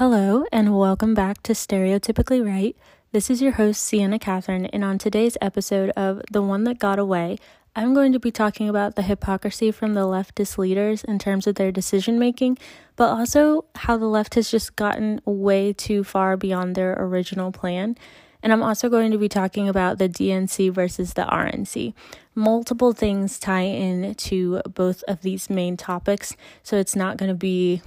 Hello, and welcome back to Stereotypically Right. This is your host, Sienna Catherine, and on today's episode of The One That Got Away, I'm going to be talking about the hypocrisy from the leftist leaders in terms of their decision making, but also how the left has just gotten way too far beyond their original plan. And I'm also going to be talking about the DNC versus the RNC. Multiple things tie in to both of these main topics, so it's not going to be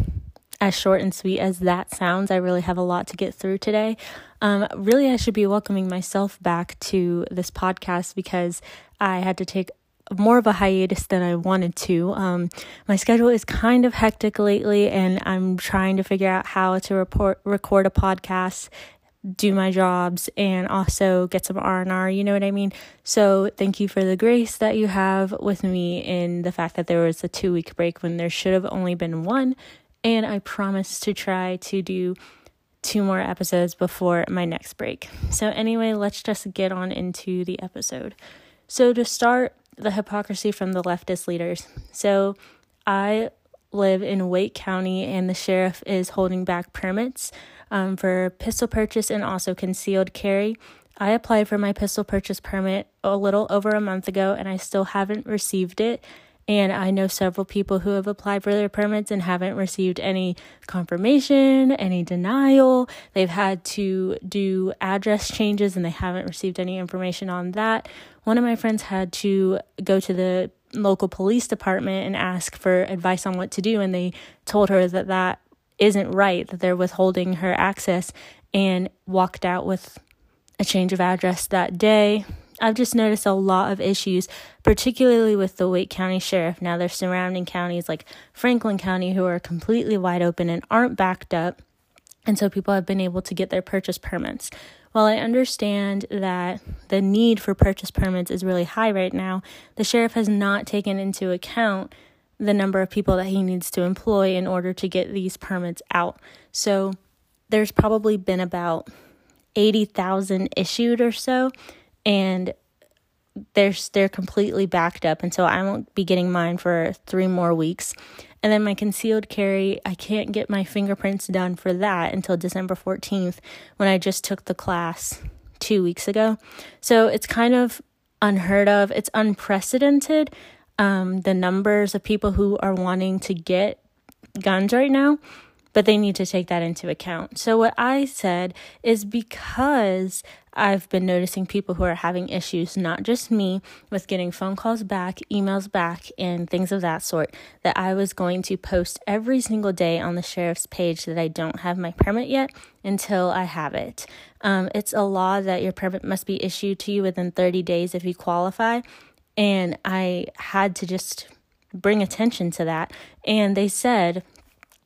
as short and sweet as that sounds. I really have a lot to get through today. Um, really, I should be welcoming myself back to this podcast because I had to take more of a hiatus than I wanted to. Um, my schedule is kind of hectic lately, and I'm trying to figure out how to report, record a podcast do my jobs and also get some R&R, you know what I mean? So, thank you for the grace that you have with me in the fact that there was a 2 week break when there should have only been one, and I promise to try to do two more episodes before my next break. So, anyway, let's just get on into the episode. So, to start, the hypocrisy from the leftist leaders. So, I live in Wake County, and the sheriff is holding back permits um, for pistol purchase and also concealed carry. I applied for my pistol purchase permit a little over a month ago and I still haven't received it. And I know several people who have applied for their permits and haven't received any confirmation, any denial. They've had to do address changes and they haven't received any information on that. One of my friends had to go to the local police department and ask for advice on what to do, and they told her that that isn't right, that they're withholding her access, and walked out with a change of address that day. I've just noticed a lot of issues, particularly with the Wake County Sheriff. Now, there's surrounding counties like Franklin County who are completely wide open and aren't backed up. And so people have been able to get their purchase permits. While I understand that the need for purchase permits is really high right now, the sheriff has not taken into account the number of people that he needs to employ in order to get these permits out. So there's probably been about 80,000 issued or so and they're they're completely backed up and so I won't be getting mine for 3 more weeks. And then my concealed carry, I can't get my fingerprints done for that until December 14th when I just took the class 2 weeks ago. So it's kind of unheard of. It's unprecedented um, the numbers of people who are wanting to get guns right now, but they need to take that into account. So, what I said is because I've been noticing people who are having issues, not just me, with getting phone calls back, emails back, and things of that sort, that I was going to post every single day on the sheriff's page that I don't have my permit yet until I have it. Um, it's a law that your permit must be issued to you within 30 days if you qualify. And I had to just bring attention to that. And they said,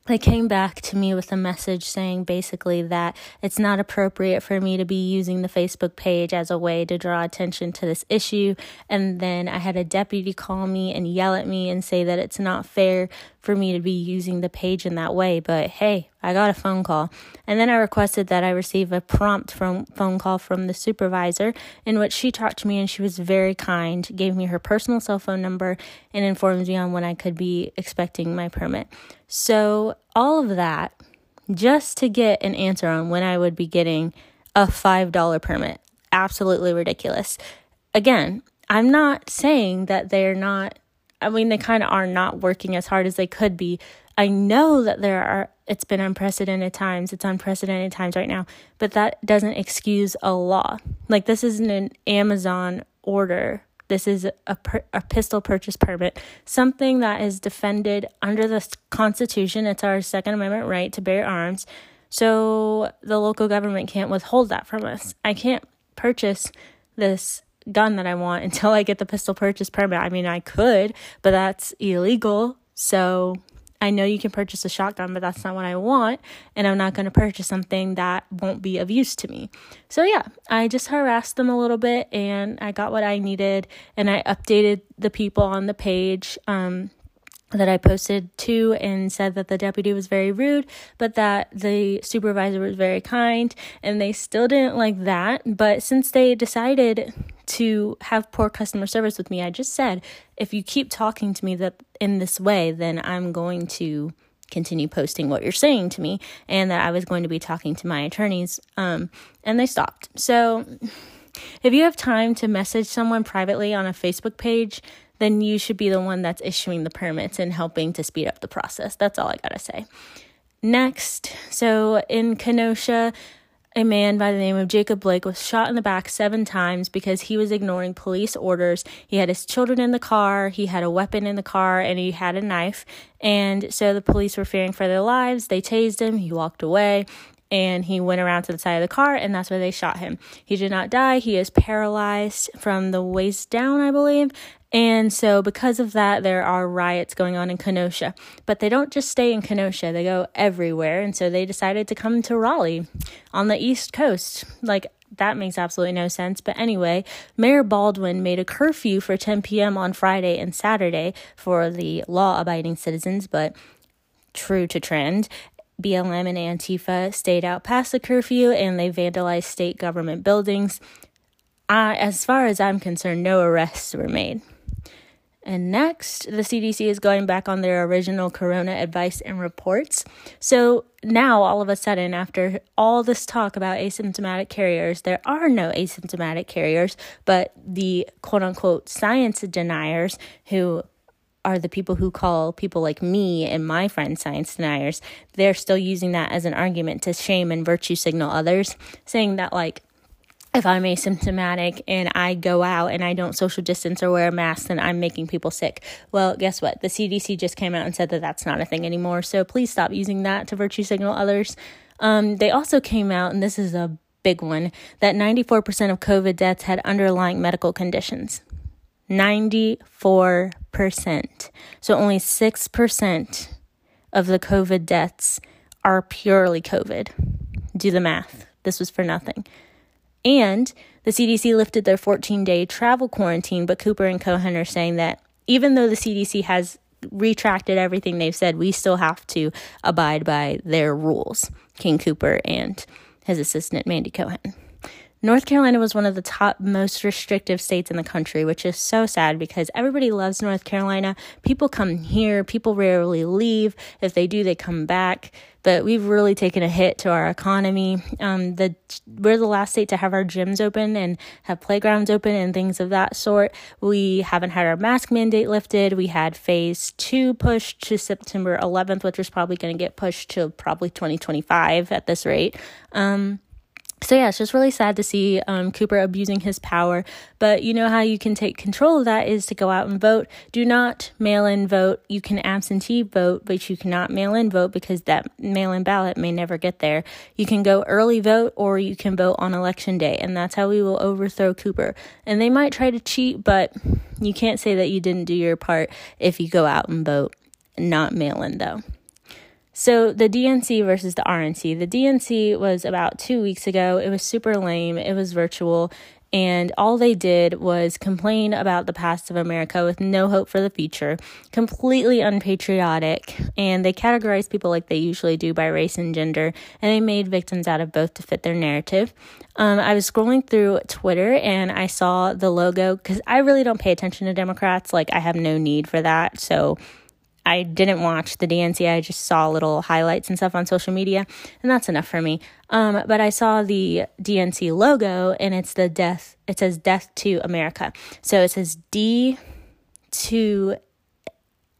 they came back to me with a message saying basically that it's not appropriate for me to be using the Facebook page as a way to draw attention to this issue. And then I had a deputy call me and yell at me and say that it's not fair for me to be using the page in that way. But hey, I got a phone call. And then I requested that I receive a prompt from phone call from the supervisor in which she talked to me and she was very kind, gave me her personal cell phone number and informed me on when I could be expecting my permit. So all of that just to get an answer on when I would be getting a $5 permit. Absolutely ridiculous. Again, I'm not saying that they're not I mean, they kind of are not working as hard as they could be. I know that there are, it's been unprecedented times. It's unprecedented times right now, but that doesn't excuse a law. Like, this isn't an Amazon order. This is a, per, a pistol purchase permit, something that is defended under the Constitution. It's our Second Amendment right to bear arms. So the local government can't withhold that from us. I can't purchase this gun that I want until I get the pistol purchase permit. I mean, I could, but that's illegal. So I know you can purchase a shotgun, but that's not what I want. And I'm not going to purchase something that won't be of use to me. So, yeah, I just harassed them a little bit and I got what I needed. And I updated the people on the page. Um, that I posted to and said that the deputy was very rude, but that the supervisor was very kind, and they still didn't like that. But since they decided to have poor customer service with me, I just said, if you keep talking to me that in this way, then I'm going to continue posting what you're saying to me and that I was going to be talking to my attorneys. Um, and they stopped. So if you have time to message someone privately on a Facebook page, then you should be the one that's issuing the permits and helping to speed up the process. That's all I gotta say. Next, so in Kenosha, a man by the name of Jacob Blake was shot in the back seven times because he was ignoring police orders. He had his children in the car, he had a weapon in the car, and he had a knife. And so the police were fearing for their lives. They tased him, he walked away and he went around to the side of the car and that's where they shot him. He did not die. He is paralyzed from the waist down, I believe. And so because of that there are riots going on in Kenosha. But they don't just stay in Kenosha, they go everywhere. And so they decided to come to Raleigh on the East Coast. Like that makes absolutely no sense. But anyway, Mayor Baldwin made a curfew for 10 p.m. on Friday and Saturday for the law abiding citizens, but true to trend. BLM and Antifa stayed out past the curfew and they vandalized state government buildings. I, as far as I'm concerned, no arrests were made. And next, the CDC is going back on their original corona advice and reports. So now, all of a sudden, after all this talk about asymptomatic carriers, there are no asymptomatic carriers, but the quote unquote science deniers who are the people who call people like me and my friends science deniers, they're still using that as an argument to shame and virtue signal others, saying that, like, if I'm asymptomatic and I go out and I don't social distance or wear a mask, then I'm making people sick. Well, guess what? The CDC just came out and said that that's not a thing anymore. So please stop using that to virtue signal others. Um, they also came out, and this is a big one, that 94% of COVID deaths had underlying medical conditions. 94%. So only 6% of the COVID deaths are purely COVID. Do the math. This was for nothing. And the CDC lifted their 14 day travel quarantine, but Cooper and Cohen are saying that even though the CDC has retracted everything they've said, we still have to abide by their rules. King Cooper and his assistant, Mandy Cohen. North Carolina was one of the top most restrictive states in the country, which is so sad because everybody loves North Carolina. People come here, people rarely leave. If they do, they come back. But we've really taken a hit to our economy. Um, the we're the last state to have our gyms open and have playgrounds open and things of that sort. We haven't had our mask mandate lifted. We had phase two pushed to September 11th, which is probably going to get pushed to probably 2025 at this rate. Um, so yeah, it's just really sad to see um, Cooper abusing his power. But you know how you can take control of that is to go out and vote. Do not mail in vote. You can absentee vote, but you cannot mail in vote because that mail in ballot may never get there. You can go early vote or you can vote on election day, and that's how we will overthrow Cooper. And they might try to cheat, but you can't say that you didn't do your part if you go out and vote. Not mail in though. So the DNC versus the RNC. The DNC was about two weeks ago. It was super lame. It was virtual. And all they did was complain about the past of America with no hope for the future, completely unpatriotic. And they categorized people like they usually do by race and gender, and they made victims out of both to fit their narrative. Um, I was scrolling through Twitter and I saw the logo because I really don't pay attention to Democrats. Like, I have no need for that. So, I didn't watch the DNC. I just saw little highlights and stuff on social media, and that's enough for me. Um, but I saw the DNC logo, and it's the death. It says "Death to America." So it says D to.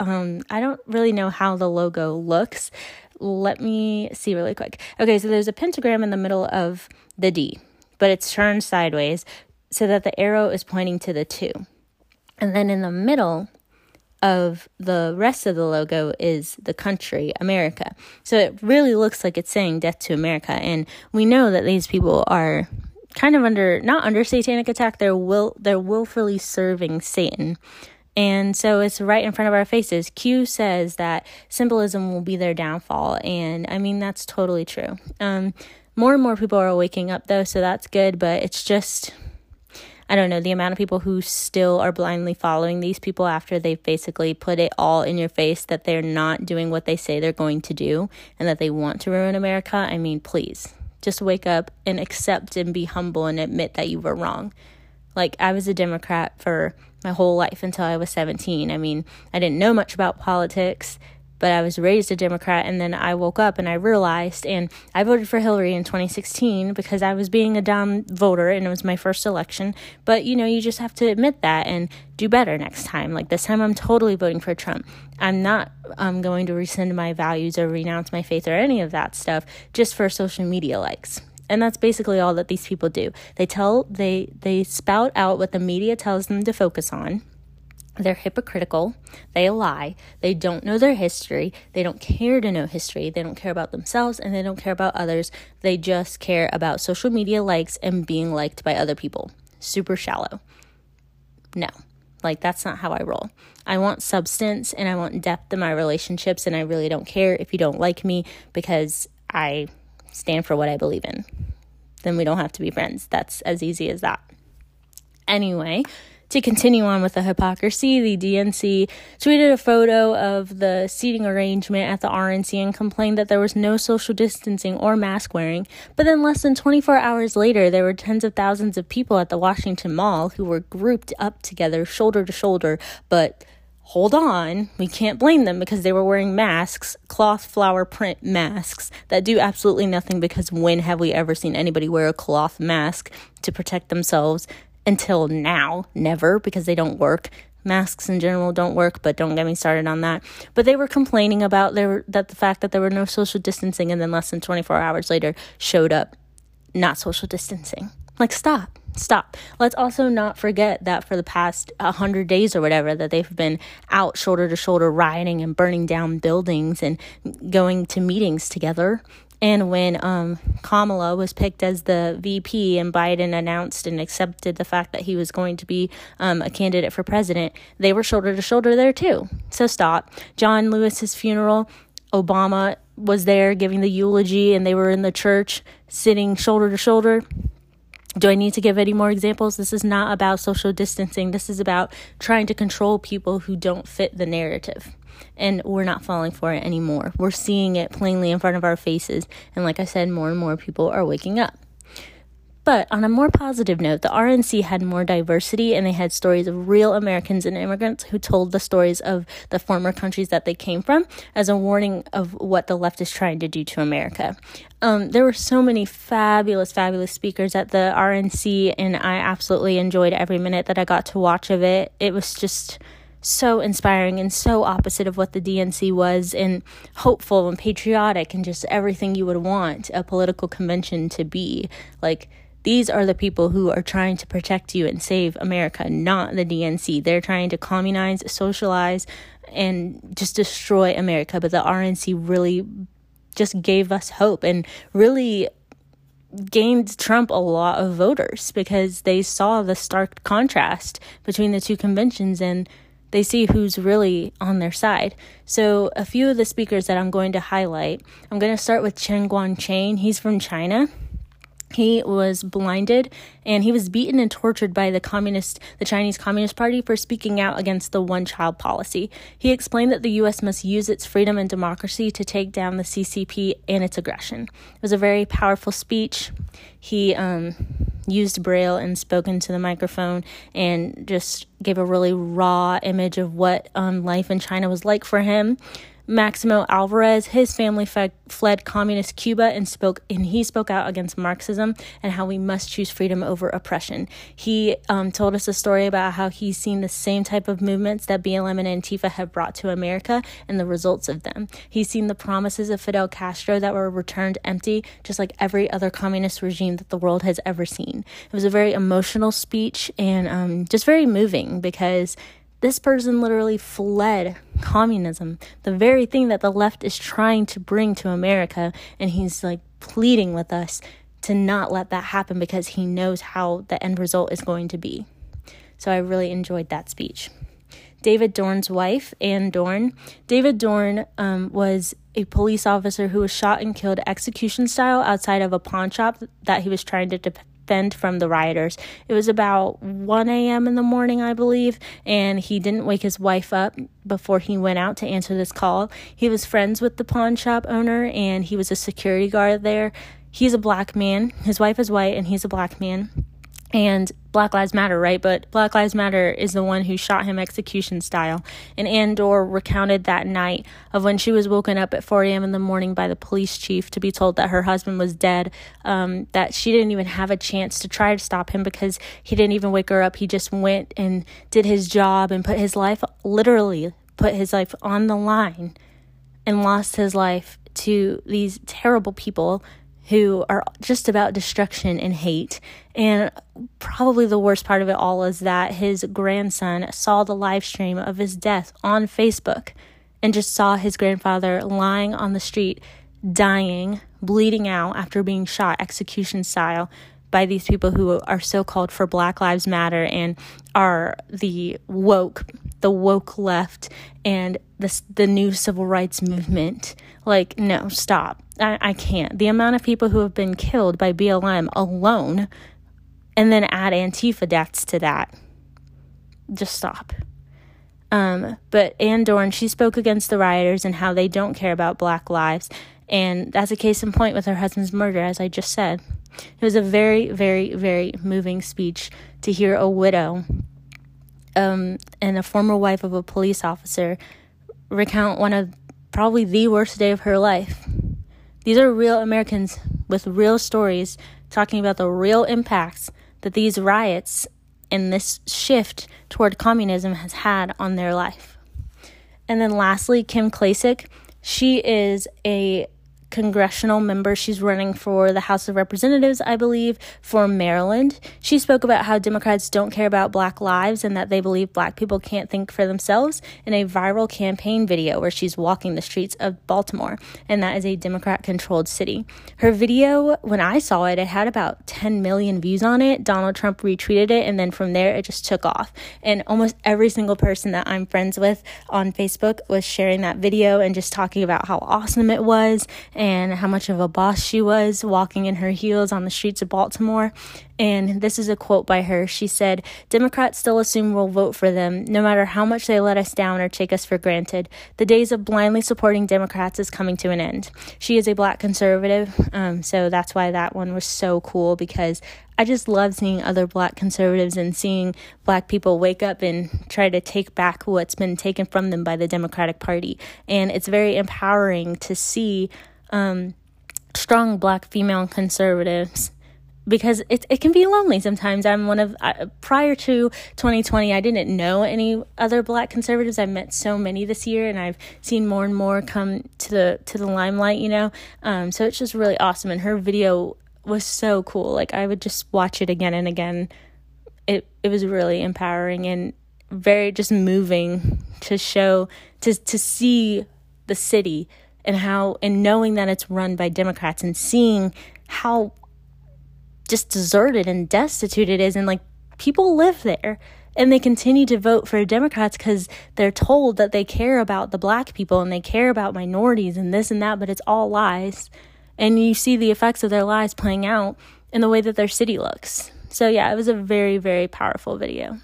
Um, I don't really know how the logo looks. Let me see really quick. Okay, so there's a pentagram in the middle of the D, but it's turned sideways so that the arrow is pointing to the two. And then in the middle, of the rest of the logo is the country, America. So it really looks like it's saying death to America. And we know that these people are kind of under not under satanic attack, they're will they're willfully serving Satan. And so it's right in front of our faces. Q says that symbolism will be their downfall. And I mean, that's totally true. Um, more and more people are waking up though, so that's good, but it's just I don't know, the amount of people who still are blindly following these people after they've basically put it all in your face that they're not doing what they say they're going to do and that they want to ruin America. I mean, please just wake up and accept and be humble and admit that you were wrong. Like, I was a Democrat for my whole life until I was 17. I mean, I didn't know much about politics but I was raised a Democrat. And then I woke up and I realized, and I voted for Hillary in 2016 because I was being a dumb voter and it was my first election. But, you know, you just have to admit that and do better next time. Like this time, I'm totally voting for Trump. I'm not um, going to rescind my values or renounce my faith or any of that stuff just for social media likes and that's basically all that these people do they tell they they spout out what the media tells them to focus on they're hypocritical. They lie. They don't know their history. They don't care to know history. They don't care about themselves and they don't care about others. They just care about social media likes and being liked by other people. Super shallow. No, like that's not how I roll. I want substance and I want depth in my relationships, and I really don't care if you don't like me because I stand for what I believe in. Then we don't have to be friends. That's as easy as that. Anyway, to continue on with the hypocrisy, the DNC tweeted a photo of the seating arrangement at the RNC and complained that there was no social distancing or mask wearing. But then, less than 24 hours later, there were tens of thousands of people at the Washington Mall who were grouped up together, shoulder to shoulder, but hold on, we can't blame them because they were wearing masks, cloth flower print masks that do absolutely nothing because when have we ever seen anybody wear a cloth mask to protect themselves until now, never because they don't work. Masks in general don't work, but don't get me started on that. But they were complaining about their that the fact that there were no social distancing, and then less than 24 hours later showed up not social distancing. Like, stop, stop. Let's also not forget that for the past 100 days or whatever, that they've been out shoulder to shoulder rioting and burning down buildings and going to meetings together and when um, Kamala was picked as the VP and Biden announced and accepted the fact that he was going to be um, a candidate for president, they were shoulder to shoulder there too. So stop. John Lewis's funeral, Obama was there giving the eulogy, and they were in the church sitting shoulder to shoulder. Do I need to give any more examples? This is not about social distancing. This is about trying to control people who don't fit the narrative and we're not falling for it anymore. We're seeing it plainly in front of our faces, and like I said, more and more people are waking up. But on a more positive note, the RNC had more diversity and they had stories of real Americans and immigrants who told the stories of the former countries that they came from as a warning of what the left is trying to do to America. Um, there were so many fabulous, fabulous speakers at the RNC, and I absolutely enjoyed every minute that I got to watch of it. It was just so inspiring and so opposite of what the DNC was, and hopeful and patriotic, and just everything you would want a political convention to be. Like, these are the people who are trying to protect you and save America, not the DNC. They're trying to communize, socialize, and just destroy America. But the RNC really just gave us hope and really gained Trump a lot of voters because they saw the stark contrast between the two conventions and they see who's really on their side. So, a few of the speakers that I'm going to highlight, I'm going to start with Chen Guangcheng. He's from China. He was blinded and he was beaten and tortured by the communist the Chinese Communist Party for speaking out against the one child policy. He explained that the US must use its freedom and democracy to take down the CCP and its aggression. It was a very powerful speech. He um used Braille and spoke into the microphone and just gave a really raw image of what um, life in China was like for him. Maximo Alvarez, his family fled communist Cuba and spoke and he spoke out against Marxism and how we must choose freedom over oppression. He um, told us a story about how he's seen the same type of movements that BLM and Antifa have brought to America and the results of them. He's seen the promises of Fidel Castro that were returned empty, just like every other communist regime that the world has ever seen. It was a very emotional speech and um, just very moving because this person literally fled communism, the very thing that the left is trying to bring to America. And he's like pleading with us to not let that happen because he knows how the end result is going to be. So I really enjoyed that speech. David Dorn's wife, Ann Dorn. David Dorn um, was a police officer who was shot and killed execution style outside of a pawn shop that he was trying to defend from the rioters. It was about 1 a.m. in the morning, I believe, and he didn't wake his wife up before he went out to answer this call. He was friends with the pawn shop owner and he was a security guard there. He's a black man. His wife is white and he's a black man. and Black Lives Matter, right? But Black Lives Matter is the one who shot him execution style. And Ann Dorn recounted that night of when she was woken up at 4 a.m. in the morning by the police chief to be told that her husband was dead, um, that she didn't even have a chance to try to stop him because he didn't even wake her up. He just went and did his job and put his life, literally, put his life on the line and lost his life to these terrible people who are just about destruction and hate. And probably the worst part of it all is that his grandson saw the live stream of his death on Facebook and just saw his grandfather lying on the street, dying, bleeding out after being shot execution style by these people who are so called for Black Lives Matter and are the woke, the woke left, and the the new civil rights movement. Like, no, stop. I, I can't. The amount of people who have been killed by BLM alone, and then add Antifa deaths to that. Just stop. Um, but Ann Dorn, she spoke against the rioters and how they don't care about black lives. And that's a case in point with her husband's murder, as I just said. It was a very, very, very moving speech to hear a widow um, and a former wife of a police officer recount one of probably the worst day of her life. These are real Americans with real stories talking about the real impacts that these riots and this shift toward communism has had on their life. And then lastly, Kim Klacik. She is a congressional member. She's running for the House of Representatives, I believe, for Maryland. She spoke about how Democrats don't care about black lives and that they believe black people can't think for themselves in a viral campaign video where she's walking the streets of Baltimore, and that is a Democrat controlled city. Her video, when I saw it, it had about 10 million views on it. Donald Trump retweeted it, and then from there, it just took off. And almost every single person that I'm friends with on Facebook was sharing that video and just talking about how awesome it was and how much of a boss she was walking in her heels on the streets of Baltimore. And this is a quote by her. She said, Democrats still assume we'll vote for them, no matter how much they let us down or take us for granted. The days of blindly supporting Democrats is coming to an end. She is a black conservative, um, so that's why that one was so cool because I just love seeing other black conservatives and seeing black people wake up and try to take back what's been taken from them by the Democratic Party. And it's very empowering to see um, strong black female conservatives because it, it can be lonely sometimes. I'm one of, uh, prior to 2020, I didn't know any other black conservatives. I've met so many this year and I've seen more and more come to the, to the limelight, you know? Um, so it's just really awesome. And her video was so cool. Like I would just watch it again and again. It, it was really empowering and very just moving to show, to, to see the city and how and knowing that it's run by Democrats and seeing how just deserted and destitute it is and like people live there and they continue to vote for Democrats because they're told that they care about the black people and they care about minorities and this and that, but it's all lies. And you see the effects of their lies playing out in the way that their city looks. So, yeah, it was a very, very powerful video.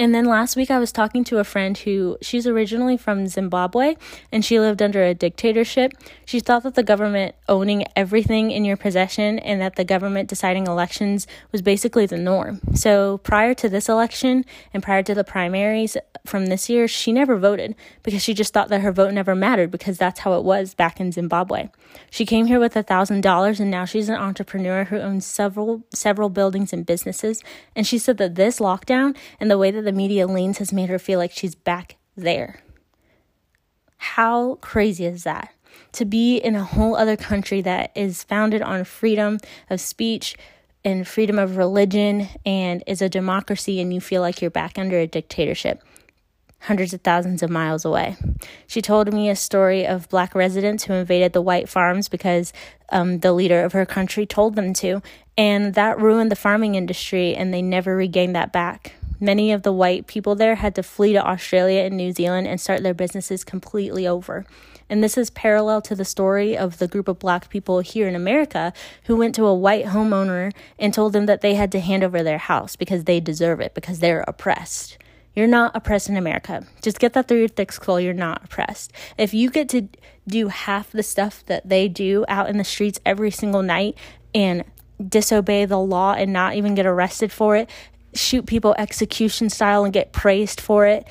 And then last week, I was talking to a friend who she's originally from Zimbabwe and she lived under a dictatorship. She thought that the government owning everything in your possession and that the government deciding elections was basically the norm. So prior to this election and prior to the primaries from this year, she never voted because she just thought that her vote never mattered because that's how it was back in Zimbabwe. She came here with a thousand dollars and now she's an entrepreneur who owns several several buildings and businesses. And she said that this lockdown and the way that media leans has made her feel like she's back there. How crazy is that? To be in a whole other country that is founded on freedom of speech and freedom of religion and is a democracy, and you feel like you're back under a dictatorship hundreds of thousands of miles away. She told me a story of black residents who invaded the white farms because um, the leader of her country told them to, and that ruined the farming industry, and they never regained that back. Many of the white people there had to flee to Australia and New Zealand and start their businesses completely over. And this is parallel to the story of the group of black people here in America who went to a white homeowner and told them that they had to hand over their house because they deserve it, because they're oppressed. You're not oppressed in America. Just get that through your thick skull. You're not oppressed. If you get to do half the stuff that they do out in the streets every single night and disobey the law and not even get arrested for it, shoot people execution style and get praised for it,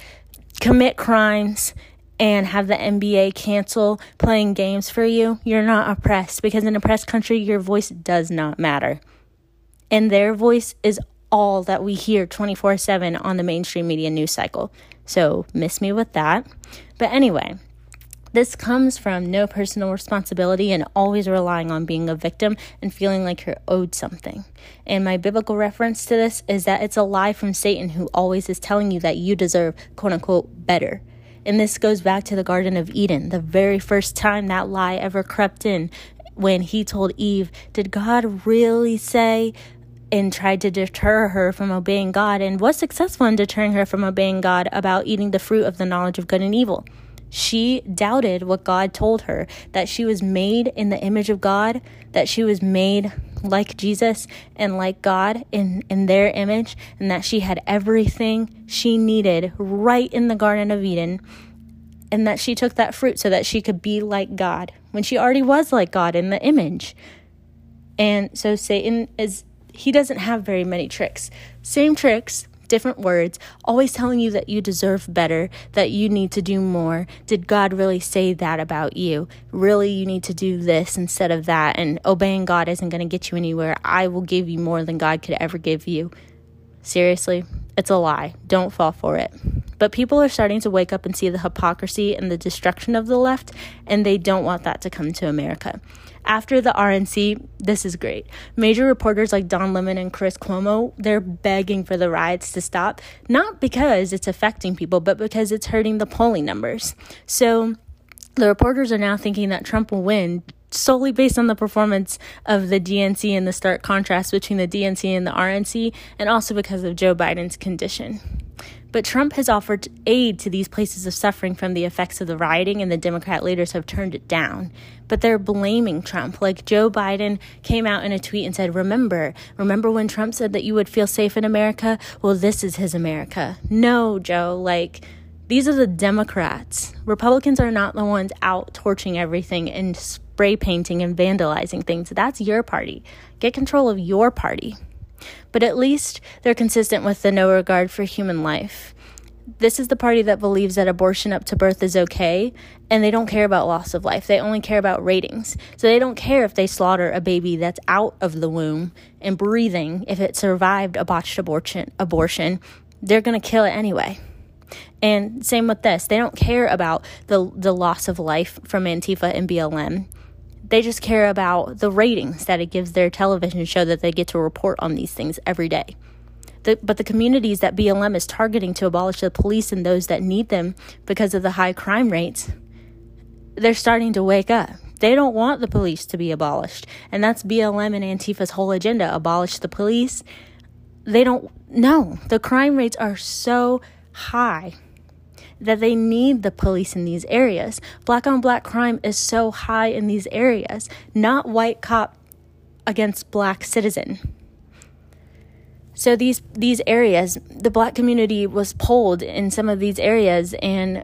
commit crimes and have the NBA cancel playing games for you, you're not oppressed because in a oppressed country, your voice does not matter. And their voice is all that we hear 24 7 on the mainstream media news cycle. So, miss me with that. But anyway, this comes from no personal responsibility and always relying on being a victim and feeling like you're owed something. And my biblical reference to this is that it's a lie from Satan who always is telling you that you deserve, quote unquote, better. And this goes back to the Garden of Eden, the very first time that lie ever crept in when he told Eve, Did God really say and tried to deter her from obeying God and was successful in deterring her from obeying God about eating the fruit of the knowledge of good and evil. She doubted what God told her that she was made in the image of God, that she was made like Jesus and like God in, in their image, and that she had everything she needed right in the Garden of Eden, and that she took that fruit so that she could be like God when she already was like God in the image. And so Satan is he doesn't have very many tricks. Same tricks, different words, always telling you that you deserve better, that you need to do more. Did God really say that about you? Really, you need to do this instead of that, and obeying God isn't going to get you anywhere. I will give you more than God could ever give you. Seriously, it's a lie. Don't fall for it. But people are starting to wake up and see the hypocrisy and the destruction of the left, and they don't want that to come to America. After the RNC, this is great. Major reporters like Don Lemon and Chris Cuomo, they're begging for the riots to stop, not because it's affecting people, but because it's hurting the polling numbers. So the reporters are now thinking that Trump will win solely based on the performance of the DNC and the stark contrast between the DNC and the RNC, and also because of Joe Biden's condition. But Trump has offered aid to these places of suffering from the effects of the rioting, and the Democrat leaders have turned it down. But they're blaming Trump. Like Joe Biden came out in a tweet and said, Remember, remember when Trump said that you would feel safe in America? Well, this is his America. No, Joe, like, these are the Democrats. Republicans are not the ones out torching everything and spray painting and vandalizing things. That's your party. Get control of your party but at least they're consistent with the no regard for human life. This is the party that believes that abortion up to birth is okay, and they don't care about loss of life. They only care about ratings. So they don't care if they slaughter a baby that's out of the womb and breathing, if it survived a botched abortion, abortion they're going to kill it anyway. And same with this. They don't care about the the loss of life from Antifa and BLM. They just care about the ratings that it gives their television show that they get to report on these things every day. The, but the communities that BLM is targeting to abolish the police and those that need them because of the high crime rates, they're starting to wake up. They don't want the police to be abolished. And that's BLM and Antifa's whole agenda abolish the police. They don't know. The crime rates are so high that they need the police in these areas. Black on black crime is so high in these areas, not white cop against black citizen. So these these areas, the black community was polled in some of these areas and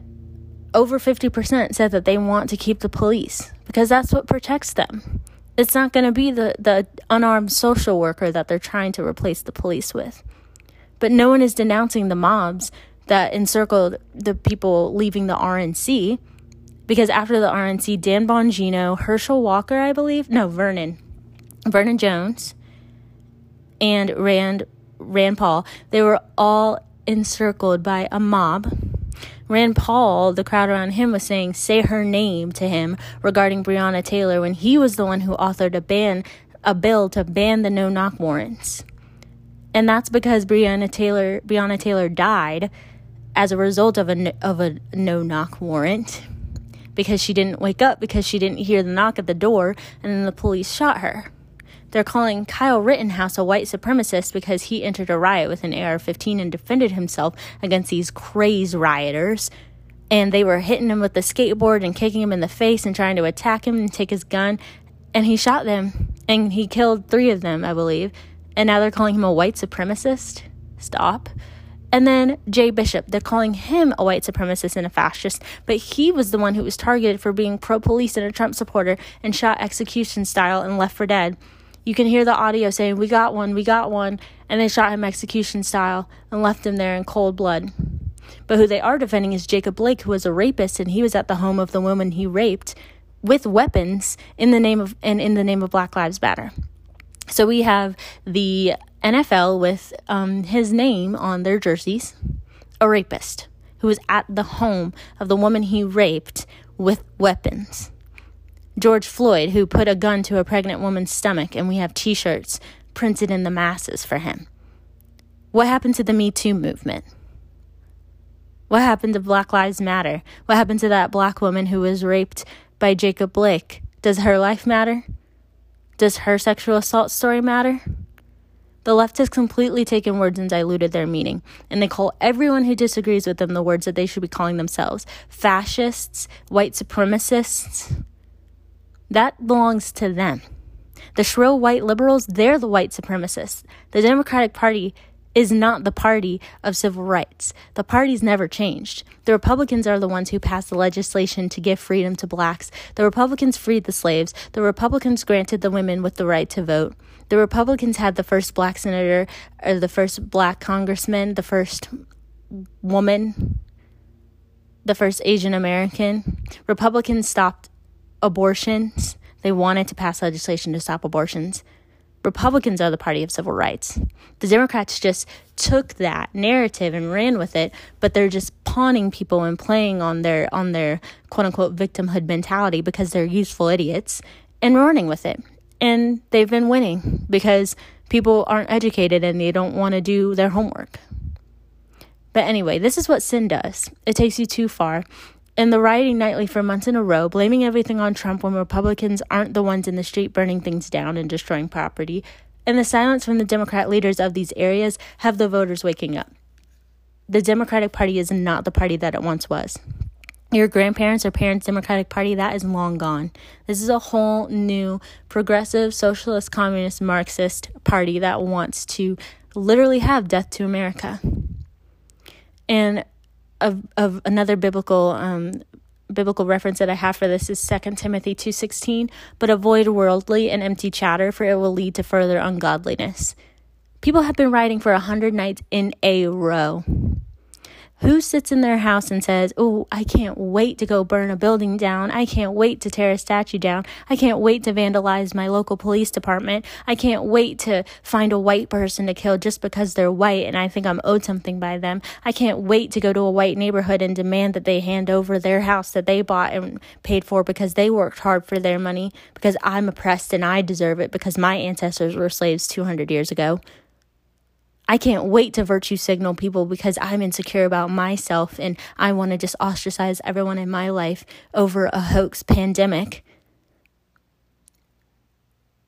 over 50% said that they want to keep the police because that's what protects them. It's not going to be the, the unarmed social worker that they're trying to replace the police with. But no one is denouncing the mobs that encircled the people leaving the RNC. Because after the RNC, Dan Bongino, Herschel Walker, I believe, no, Vernon, Vernon Jones, and Rand Rand Paul, they were all encircled by a mob. Rand Paul, the crowd around him was saying, say her name to him regarding Breonna Taylor when he was the one who authored a ban, a bill to ban the no knock warrants. And that's because Breonna Taylor, Breonna Taylor died as a result of a, of a no knock warrant because she didn't wake up because she didn't hear the knock at the door and then the police shot her. They're calling Kyle Rittenhouse a white supremacist because he entered a riot with an AR 15 and defended himself against these crazed rioters. And they were hitting him with the skateboard and kicking him in the face and trying to attack him and take his gun. And he shot them and he killed three of them, I believe. And now they're calling him a white supremacist? Stop. And then Jay Bishop, they're calling him a white supremacist and a fascist, but he was the one who was targeted for being pro police and a Trump supporter and shot execution style and left for dead. You can hear the audio saying, We got one, we got one. And they shot him execution style and left him there in cold blood. But who they are defending is Jacob Blake, who was a rapist, and he was at the home of the woman he raped with weapons in the name of and in the name of Black Lives Matter. So we have the NFL with um, his name on their jerseys, a rapist who was at the home of the woman he raped with weapons. George Floyd, who put a gun to a pregnant woman's stomach, and we have t shirts printed in the masses for him. What happened to the Me Too movement? What happened to Black Lives Matter? What happened to that black woman who was raped by Jacob Blake? Does her life matter? Does her sexual assault story matter? The left has completely taken words and diluted their meaning, and they call everyone who disagrees with them the words that they should be calling themselves fascists, white supremacists. That belongs to them. The shrill white liberals, they're the white supremacists. The Democratic Party is not the party of civil rights. The party's never changed. The Republicans are the ones who passed the legislation to give freedom to blacks. The Republicans freed the slaves. The Republicans granted the women with the right to vote. The Republicans had the first black senator, or the first black congressman, the first woman, the first Asian American. Republicans stopped abortions. They wanted to pass legislation to stop abortions. Republicans are the party of civil rights. The Democrats just took that narrative and ran with it, but they're just pawning people and playing on their on their quote unquote victimhood mentality because they're useful idiots and running with it. And they've been winning because people aren't educated and they don't want to do their homework. But anyway, this is what sin does. It takes you too far and the rioting nightly for months in a row, blaming everything on Trump when Republicans aren't the ones in the street burning things down and destroying property, and the silence from the Democrat leaders of these areas have the voters waking up. The Democratic Party is not the party that it once was. Your grandparents or parents' Democratic Party, that is long gone. This is a whole new progressive, socialist, communist, Marxist party that wants to literally have death to America. And of, of another biblical um, biblical reference that I have for this is 2 Timothy 2:16, but avoid worldly and empty chatter for it will lead to further ungodliness. People have been writing for a 100 nights in a row. Who sits in their house and says, Oh, I can't wait to go burn a building down. I can't wait to tear a statue down. I can't wait to vandalize my local police department. I can't wait to find a white person to kill just because they're white and I think I'm owed something by them. I can't wait to go to a white neighborhood and demand that they hand over their house that they bought and paid for because they worked hard for their money because I'm oppressed and I deserve it because my ancestors were slaves 200 years ago. I can't wait to virtue signal people because I'm insecure about myself and I want to just ostracize everyone in my life over a hoax pandemic.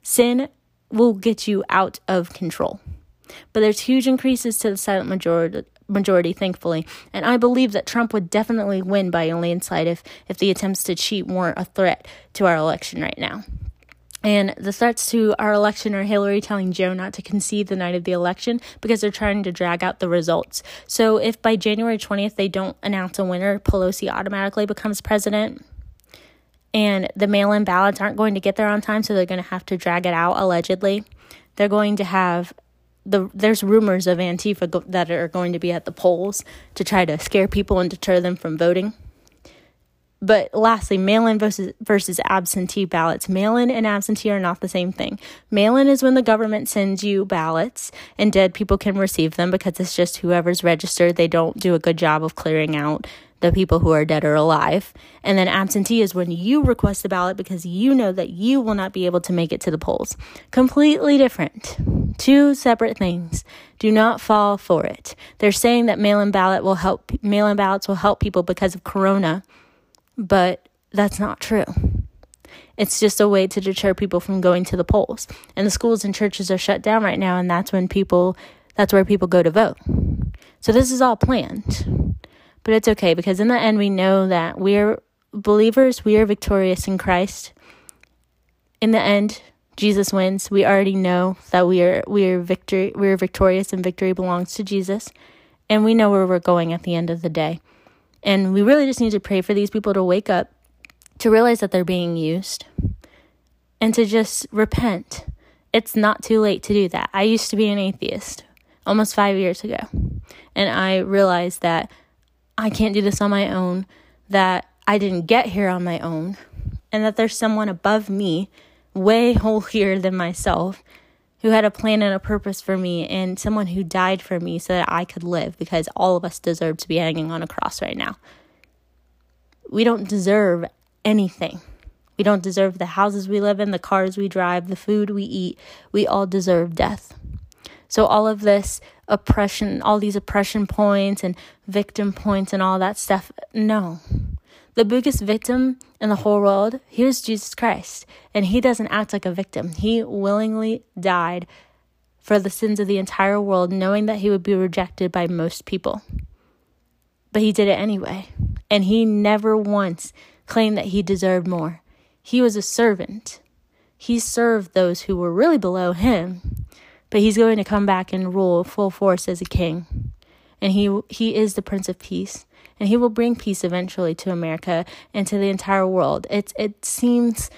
Sin will get you out of control. But there's huge increases to the silent majority majority thankfully and i believe that trump would definitely win by a landslide if if the attempts to cheat weren't a threat to our election right now and the threats to our election are Hillary telling Joe not to concede the night of the election because they're trying to drag out the results. So if by January 20th they don't announce a winner, Pelosi automatically becomes president. And the mail in ballots aren't going to get there on time, so they're going to have to drag it out, allegedly. They're going to have the there's rumors of Antifa go, that are going to be at the polls to try to scare people and deter them from voting. But lastly, mail in versus, versus absentee ballots. Mail in and absentee are not the same thing. Mail in is when the government sends you ballots and dead people can receive them because it's just whoever's registered. They don't do a good job of clearing out the people who are dead or alive. And then absentee is when you request a ballot because you know that you will not be able to make it to the polls. Completely different. Two separate things. Do not fall for it. They're saying that mail in ballot will help mail in ballots will help people because of corona but that's not true. It's just a way to deter people from going to the polls. And the schools and churches are shut down right now, and that's when people, that's where people go to vote. So this is all planned. But it's okay because in the end, we know that we're believers, we are victorious in Christ. In the end, Jesus wins. We already know that we are we are victory we are victorious and victory belongs to Jesus. And we know where we're going at the end of the day. And we really just need to pray for these people to wake up, to realize that they're being used, and to just repent It's not too late to do that. I used to be an atheist almost five years ago. And I realized that I can't do this on my own, that I didn't get here on my own, and that there's someone above me, way holier than myself, who had a plan and a purpose for me, and someone who died for me so that I could live because all of us deserve to be hanging on a cross right now. We don't deserve anything. We don't deserve the houses we live in, the cars we drive, the food we eat. We all deserve death. So, all of this oppression, all these oppression points and victim points and all that stuff, no. The biggest victim in the whole world, he was Jesus Christ. And he doesn't act like a victim. He willingly died for the sins of the entire world, knowing that he would be rejected by most people. But he did it anyway. And he never once claimed that he deserved more. He was a servant. He served those who were really below him, but he's going to come back and rule full force as a king. And he he is the prince of peace, and he will bring peace eventually to America and to the entire world. It it seems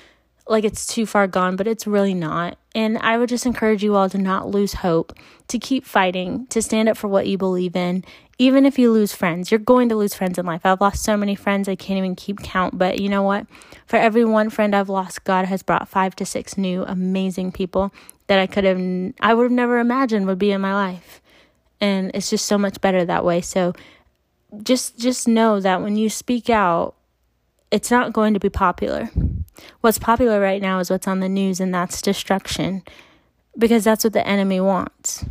like it's too far gone, but it's really not. And I would just encourage you all to not lose hope, to keep fighting, to stand up for what you believe in. Even if you lose friends, you're going to lose friends in life. I've lost so many friends, I can't even keep count. But you know what? For every one friend I've lost, God has brought five to six new amazing people that I could have, I would have never imagined would be in my life. And it's just so much better that way. So just, just know that when you speak out, it's not going to be popular What's popular right now is what's on the news, and that's destruction because that's what the enemy wants.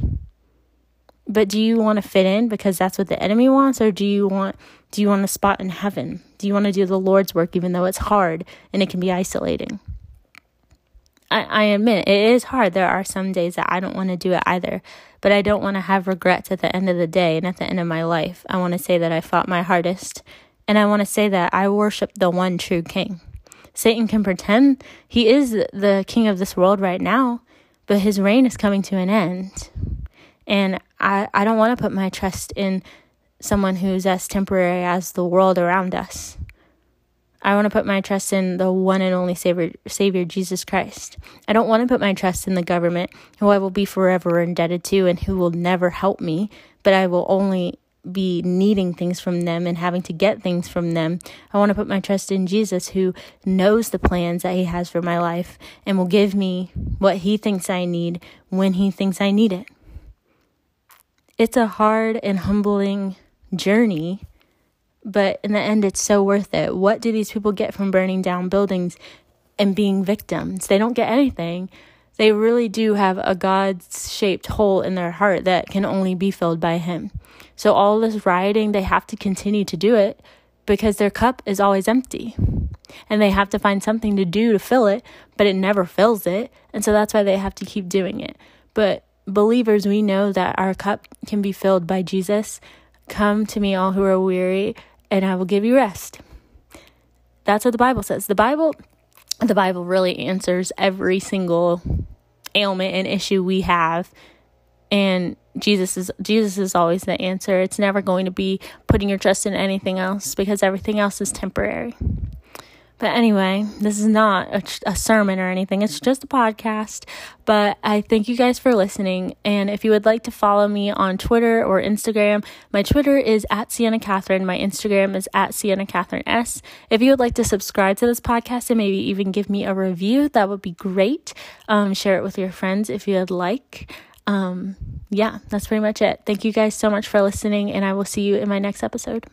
But do you want to fit in because that's what the enemy wants, or do you want do you want a spot in heaven? Do you want to do the Lord's work even though it's hard and it can be isolating? I, I admit it is hard. There are some days that I don't want to do it either, but I don't want to have regrets at the end of the day and at the end of my life. I want to say that I fought my hardest, and I want to say that I worship the one true King. Satan can pretend he is the king of this world right now, but his reign is coming to an end. And I, I don't want to put my trust in someone who's as temporary as the world around us. I want to put my trust in the one and only Savior, Savior Jesus Christ. I don't want to put my trust in the government, who I will be forever indebted to and who will never help me, but I will only be needing things from them and having to get things from them. I want to put my trust in Jesus, who knows the plans that He has for my life and will give me what He thinks I need when He thinks I need it. It's a hard and humbling journey, but in the end, it's so worth it. What do these people get from burning down buildings and being victims? They don't get anything. They really do have a God shaped hole in their heart that can only be filled by Him. So, all this rioting, they have to continue to do it because their cup is always empty. And they have to find something to do to fill it, but it never fills it. And so that's why they have to keep doing it. But believers, we know that our cup can be filled by Jesus. Come to me, all who are weary, and I will give you rest. That's what the Bible says. The Bible the Bible really answers every single ailment and issue we have and Jesus is Jesus is always the answer. It's never going to be putting your trust in anything else because everything else is temporary. But anyway, this is not a, a, sermon or anything. It's just a podcast. But I thank you guys for listening. And if you would like to follow me on Twitter or Instagram, my Twitter is at Sienna Catherine. My Instagram is at Sienna Catherine S. If you would like to subscribe to this podcast and maybe even give me a review, that would be great. Um, share it with your friends if you would like um, yeah, that's pretty much it. Thank you guys so much for listening, and I will see you in my next episode.